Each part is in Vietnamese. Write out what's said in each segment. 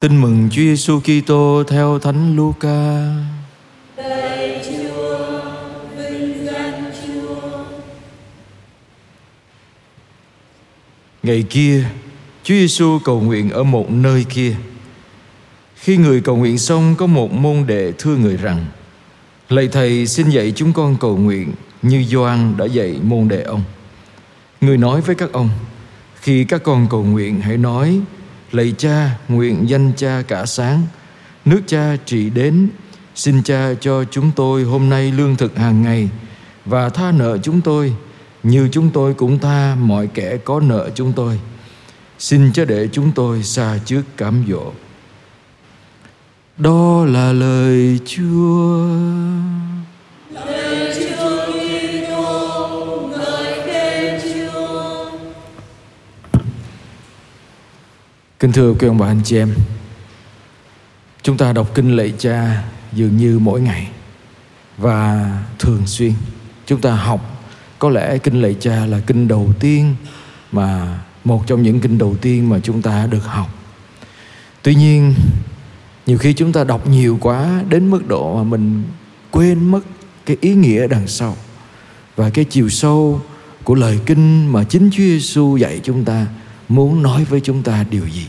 Tin mừng Chúa Giêsu Kitô theo Thánh Luca. Chúa, Chúa. Ngày kia, Chúa Giêsu cầu nguyện ở một nơi kia. Khi người cầu nguyện xong, có một môn đệ thưa người rằng: Lạy thầy, xin dạy chúng con cầu nguyện như Gioan đã dạy môn đệ ông. Người nói với các ông: Khi các con cầu nguyện hãy nói: Lạy cha, nguyện danh cha cả sáng, nước cha trị đến, xin cha cho chúng tôi hôm nay lương thực hàng ngày và tha nợ chúng tôi như chúng tôi cũng tha mọi kẻ có nợ chúng tôi. Xin cho để chúng tôi xa trước cám dỗ. Đó là lời Chúa. Kính thưa quý ông bà anh chị em, Chúng ta đọc kinh lạy cha dường như mỗi ngày. Và thường xuyên, Chúng ta học, Có lẽ kinh lạy cha là kinh đầu tiên Mà, một trong những kinh đầu tiên mà chúng ta được học. Tuy nhiên, Nhiều khi chúng ta đọc nhiều quá Đến mức độ mà mình quên mất Cái ý nghĩa đằng sau Và cái chiều sâu của lời kinh mà chính Chúa Giêsu dạy chúng ta muốn nói với chúng ta điều gì?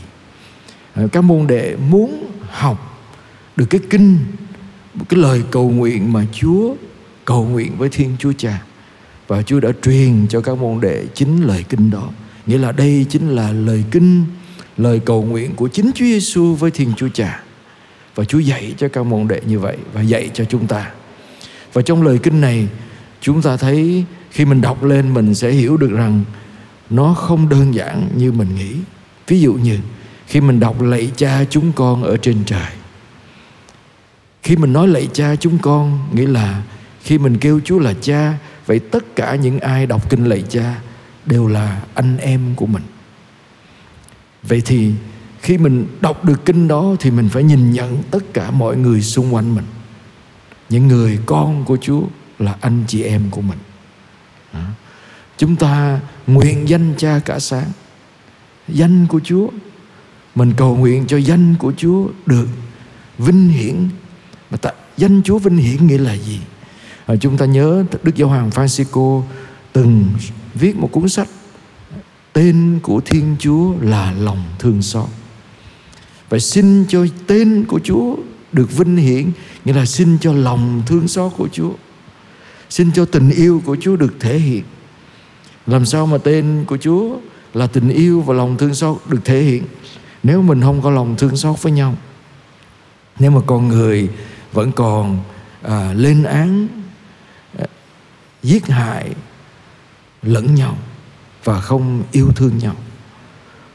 À, các môn đệ muốn học được cái kinh, cái lời cầu nguyện mà Chúa cầu nguyện với Thiên Chúa Cha. Và Chúa đã truyền cho các môn đệ chính lời kinh đó. Nghĩa là đây chính là lời kinh, lời cầu nguyện của chính Chúa Giêsu với Thiên Chúa Cha. Và Chúa dạy cho các môn đệ như vậy và dạy cho chúng ta. Và trong lời kinh này, chúng ta thấy khi mình đọc lên mình sẽ hiểu được rằng nó không đơn giản như mình nghĩ. Ví dụ như, khi mình đọc lạy cha chúng con ở trên trời. Khi mình nói lạy cha chúng con, nghĩa là khi mình kêu chúa là cha, vậy tất cả những ai đọc kinh lạy cha đều là anh em của mình. Vậy thì khi mình đọc được kinh đó thì mình phải nhìn nhận tất cả mọi người xung quanh mình. Những người con của chúa là anh chị em của mình. Chúng ta nguyện danh cha cả sáng. Danh của chúa. Mình cầu nguyện cho danh của Chúa được vinh hiển. Mà ta, danh Chúa vinh hiển nghĩa là gì? À, chúng ta nhớ Đức Giáo Hoàng Francisco từng viết một cuốn sách tên của Thiên Chúa là lòng thương xót. Vậy xin cho tên của Chúa được vinh hiển nghĩa là xin cho lòng thương xót của Chúa. Xin cho tình yêu của Chúa được thể hiện làm sao mà tên của Chúa là tình yêu và lòng thương xót được thể hiện nếu mình không có lòng thương xót với nhau? Nếu mà con người vẫn còn à, lên án à, giết hại lẫn nhau và không yêu thương nhau.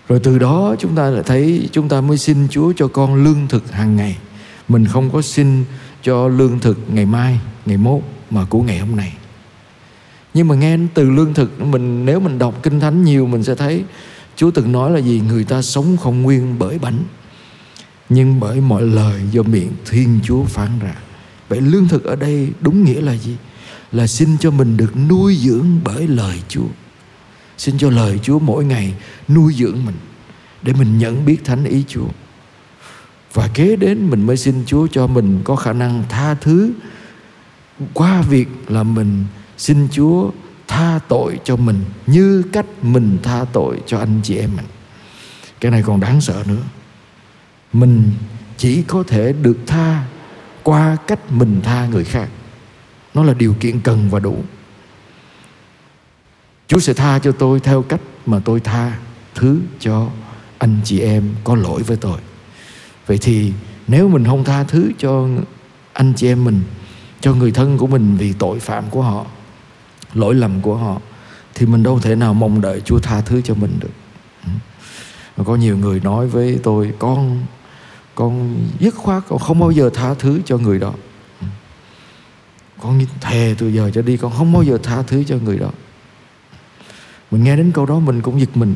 Rồi từ đó chúng ta lại thấy chúng ta mới xin Chúa cho con lương thực hàng ngày. Mình không có xin cho lương thực ngày mai ngày mốt mà của ngày hôm nay nhưng mà nghe từ lương thực, mình, nếu mình đọc kinh thánh nhiều, mình sẽ thấy Chúa từng nói là gì? Người ta sống không nguyên bởi bánh, Nhưng bởi mọi lời do miệng Thiên Chúa phán ra. Vậy lương thực ở đây đúng nghĩa là gì? Là xin cho mình được nuôi dưỡng bởi lời Chúa. Xin cho lời Chúa mỗi ngày nuôi dưỡng mình, Để mình nhận biết thánh ý Chúa. Và kế đến mình mới xin Chúa cho mình có khả năng tha thứ Qua việc là mình xin Chúa tha tội cho mình như cách mình tha tội cho anh chị em mình. Cái này còn đáng sợ nữa. Mình chỉ có thể được tha qua cách mình tha người khác. Nó là điều kiện cần và đủ. Chúa sẽ tha cho tôi theo cách mà tôi tha thứ cho anh chị em có lỗi với tôi. Vậy thì nếu mình không tha thứ cho anh chị em mình, cho người thân của mình vì tội phạm của họ lỗi lầm của họ, thì mình đâu thể nào mong đợi Chúa tha thứ cho mình được. Và có nhiều người nói với tôi, con con dứt khoát, con không bao giờ tha thứ cho người đó. Con thề từ giờ cho đi, con không bao giờ tha thứ cho người đó. Mình nghe đến câu đó, mình cũng giật mình.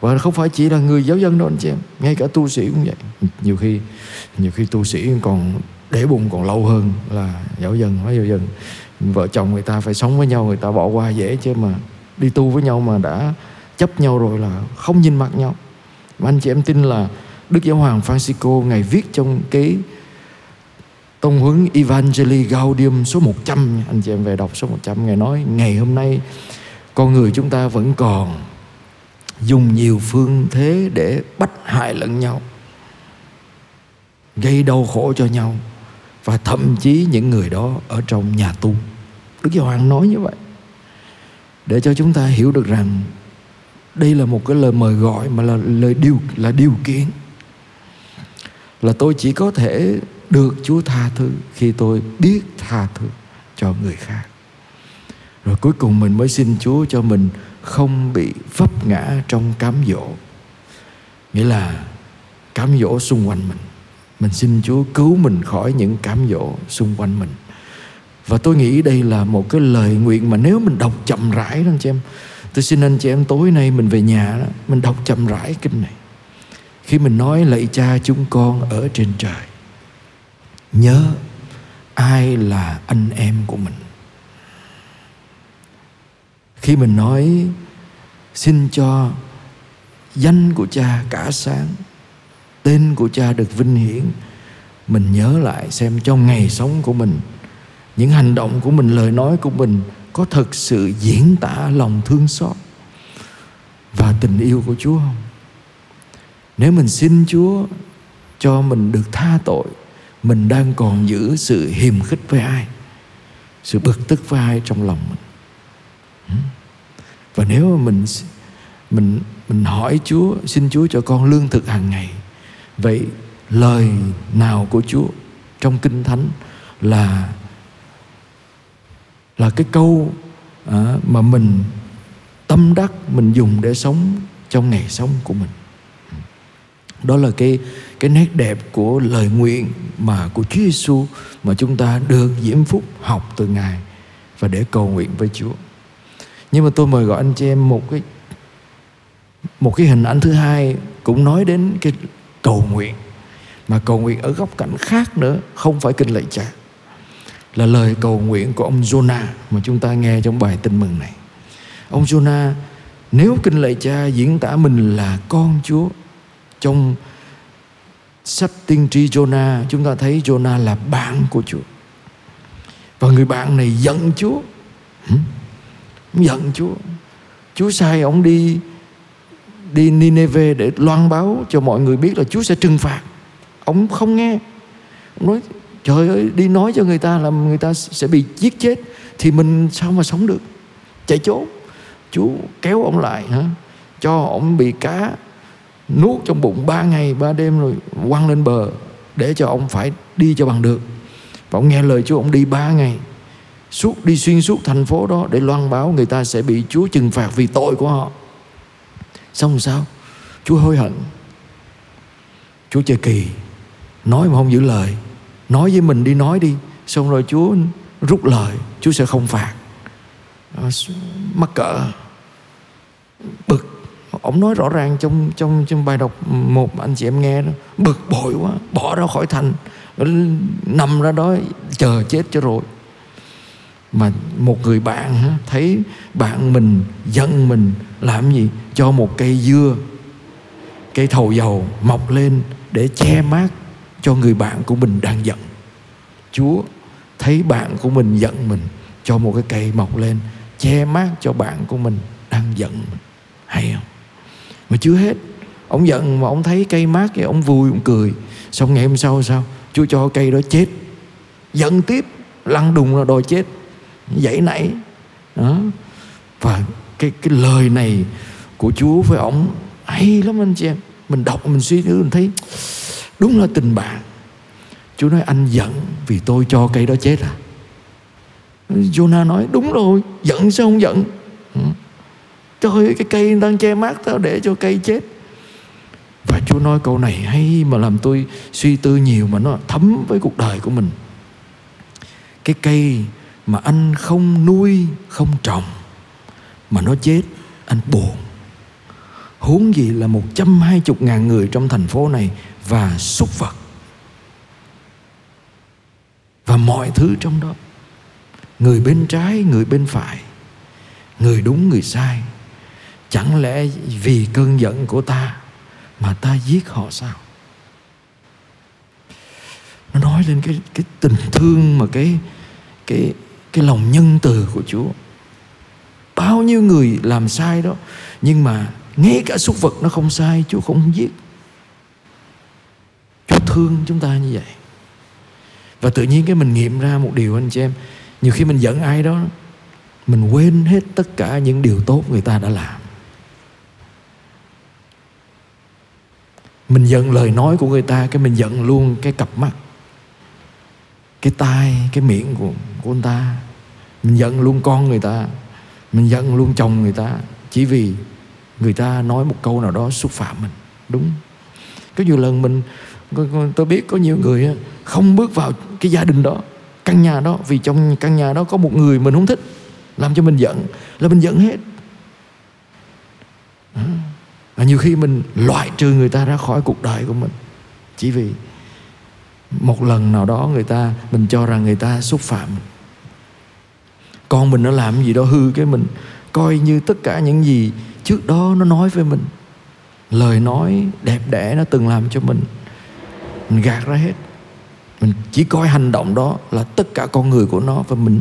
Và không phải chỉ là người giáo dân đâu anh chị em, Ngay cả tu sĩ cũng vậy Nhiều khi nhiều khi tu sĩ còn để bụng còn lâu hơn là giáo dân nói giáo dân vợ chồng người ta phải sống với nhau, người ta bỏ qua dễ chứ mà đi tu với nhau mà đã chấp nhau rồi là không nhìn mặt nhau. Mà anh chị em tin là Đức Giáo hoàng Francisco Ngài viết trong cái Tông huấn Evangelii Gaudium số 100 Anh chị em về đọc số 100 Ngài nói, ngày hôm nay Con người chúng ta vẫn còn Dùng nhiều phương thế để bắt hại lẫn nhau, Gây đau khổ cho nhau Và thậm chí những người đó ở trong nhà tu. Đức Giáo Hoàng nói như vậy Để cho chúng ta hiểu được rằng Đây là một cái lời mời gọi Mà là lời điều, là điều kiện Là tôi chỉ có thể được Chúa tha thứ khi tôi biết tha thứ cho người khác. Rồi cuối cùng mình mới xin Chúa cho mình không bị vấp ngã trong cám dỗ. Nghĩa là cám dỗ xung quanh mình. Mình xin Chúa cứu mình khỏi những cám dỗ xung quanh mình. Và tôi nghĩ đây là một cái lời nguyện mà nếu mình đọc chậm rãi đó anh chị em. Tôi xin anh chị em tối nay mình về nhà đó, mình đọc chậm rãi kinh này. Khi mình nói lạy cha chúng con ở trên trời nhớ ai là anh em của mình khi mình nói xin cho danh của cha cả sáng tên của cha được vinh hiển mình nhớ lại xem trong ngày sống của mình những hành động của mình, lời nói của mình có thực sự diễn tả lòng thương xót và tình yêu của chúa không? Nếu mình xin chúa cho mình được tha tội, mình đang còn giữ sự hiềm khích với ai? Sự bực tức với ai trong lòng mình? Và nếu mà mình mình mình hỏi Chúa, xin Chúa cho con lương thực hàng ngày, vậy lời nào của Chúa trong kinh thánh là là cái câu à, mà mình tâm đắc mình dùng để sống trong ngày sống của mình đó là cái cái nét đẹp của lời nguyện mà của Chúa Giêsu mà chúng ta được diễm phúc học từ Ngài và để cầu nguyện với Chúa. Nhưng mà tôi mời gọi anh chị em một cái một cái hình ảnh thứ hai cũng nói đến cái cầu nguyện mà cầu nguyện ở góc cạnh khác nữa không phải kinh lạy cha là lời cầu nguyện của ông Jonah mà chúng ta nghe trong bài tin mừng này. Ông Jonah, nếu kinh lạy cha diễn tả mình là con Chúa, trong sách tiên tri Jonah, chúng ta thấy Jonah là bạn của Chúa. Và người bạn này giận Chúa. Giận Chúa. Chúa sai ông đi đi Nineveh để loan báo cho mọi người biết là Chúa sẽ trừng phạt. Ông không nghe. Ông nói trời ơi, đi nói cho người ta là người ta sẽ bị giết chết thì mình sao mà sống được? Chạy trốn. Chúa kéo ông lại hả? Cho ông bị cá nuốt trong bụng ba ngày, ba đêm rồi quăng lên bờ để cho ông phải đi cho bằng được. Và ông nghe lời Chúa, ông đi ba ngày. Suốt, đi xuyên suốt thành phố đó để loan báo người ta sẽ bị Chúa trừng phạt vì tội của họ. Xong sao? Chúa hối hận. Chúa chơi kỳ. Nói mà không giữ lời nói với mình đi, nói đi. Xong rồi Chúa rút lời, Chúa sẽ không phạt. À, mắc cỡ, bực. Ông nói rõ ràng trong trong trong bài đọc một, anh chị em nghe đó. Bực bội quá, bỏ ra khỏi thành. Nằm ra đó, chờ chết cho rồi. Mà một người bạn thấy bạn mình, dân mình làm gì? Cho một cây dưa, cây thầu dầu mọc lên để che mát cho người bạn của mình đang giận. Chúa thấy bạn của mình giận mình, cho một cái cây mọc lên, che mát cho bạn của mình đang giận mình. Hay không? Mà chưa hết, ông giận mà ông thấy cây mát thì ông vui, ông cười. Xong ngày hôm sau sao? Chúa cho cây đó chết. Giận tiếp, lăn đùng là đòi chết. Dãy nảy đó. Và cái cái lời này của chúa với ông hay lắm anh chị em. Mình đọc, mình suy nghĩ, mình thấy đúng là tình bạn. Chúa nói anh giận vì tôi cho cây đó chết à? Jonah nói đúng rồi giận sao không giận? Ừ. Trời ơi cái cây đang che mát tao để cho cây chết. Và Chúa nói câu này hay mà làm tôi suy tư nhiều mà nó thấm với cuộc đời của mình. Cái cây mà anh không nuôi, không trồng Mà nó chết, anh buồn. Huống gì là một trăm hai chục ngàn người trong thành phố này và súc vật. Và mọi thứ trong đó Người bên trái, người bên phải Người đúng, người sai Chẳng lẽ vì cơn giận của ta Mà ta giết họ sao? Nó nói lên cái cái tình thương mà cái cái cái lòng nhân từ của Chúa. Bao nhiêu người làm sai đó nhưng mà ngay cả súc vật nó không sai Chúa không giết thương chúng ta như vậy. Và tự nhiên cái mình nghiệm ra một điều anh chị em, nhiều khi mình giận ai đó, mình quên hết tất cả những điều tốt người ta đã làm. Mình giận lời nói của người ta, cái mình giận luôn cái cặp mắt, cái tai, cái miệng của của người ta. Mình giận luôn con người ta, mình giận luôn chồng người ta, chỉ vì người ta nói một câu nào đó xúc phạm mình, đúng. Có nhiều lần mình tôi biết có nhiều người không bước vào cái gia đình đó, căn nhà đó, vì trong căn nhà đó có một người mình không thích, làm cho mình giận, là mình giận hết. Và nhiều khi mình loại trừ người ta ra khỏi cuộc đời của mình. Chỉ vì một lần nào đó người ta, mình cho rằng người ta xúc phạm con mình nó làm gì đó hư cái mình, coi như tất cả những gì trước đó nó nói với mình. Lời nói đẹp đẽ nó từng làm cho mình mình gạt ra hết. Mình chỉ coi hành động đó là tất cả con người của nó và mình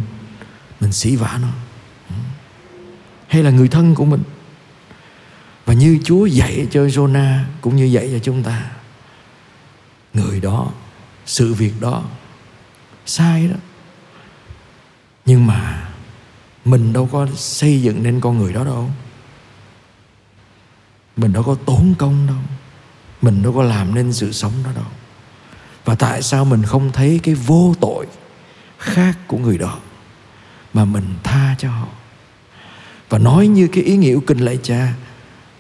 mình xỉ vả nó. Hay là người thân của mình. Và như Chúa dạy cho Jonah cũng như dạy cho chúng ta, người đó, sự việc đó sai đó. Nhưng mà mình đâu có xây dựng nên con người đó đâu. Mình đâu có tốn công đâu. Mình đâu có làm nên sự sống đó đâu và tại sao mình không thấy cái vô tội khác của người đó mà mình tha cho họ? Và nói như cái ý nghĩa của kinh lạy cha,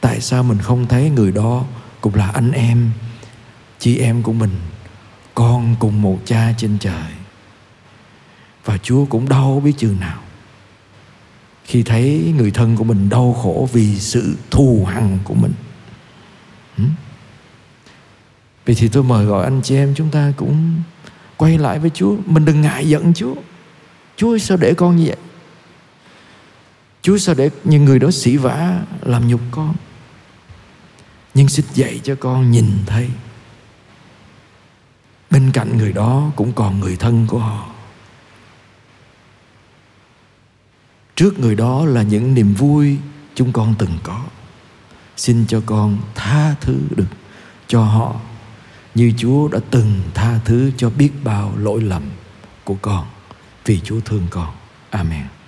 tại sao mình không thấy người đó cũng là anh em, chị em của mình, con cùng một cha trên trời? Và chúa cũng đau biết chừng nào khi thấy người thân của mình đau khổ vì sự thù hằn của mình. Vậy thì tôi mời gọi anh chị em chúng ta cũng quay lại với Chúa. Mình đừng ngại giận Chúa. Chúa sao để con như vậy? Chúa sao để những người đó xỉ vả làm nhục con? Nhưng xin dạy cho con nhìn thấy bên cạnh người đó cũng còn người thân của họ trước người đó là những niềm vui chúng con từng có xin cho con tha thứ được cho họ như Chúa đã từng tha thứ cho biết bao lỗi lầm của con vì Chúa thương con. Amen.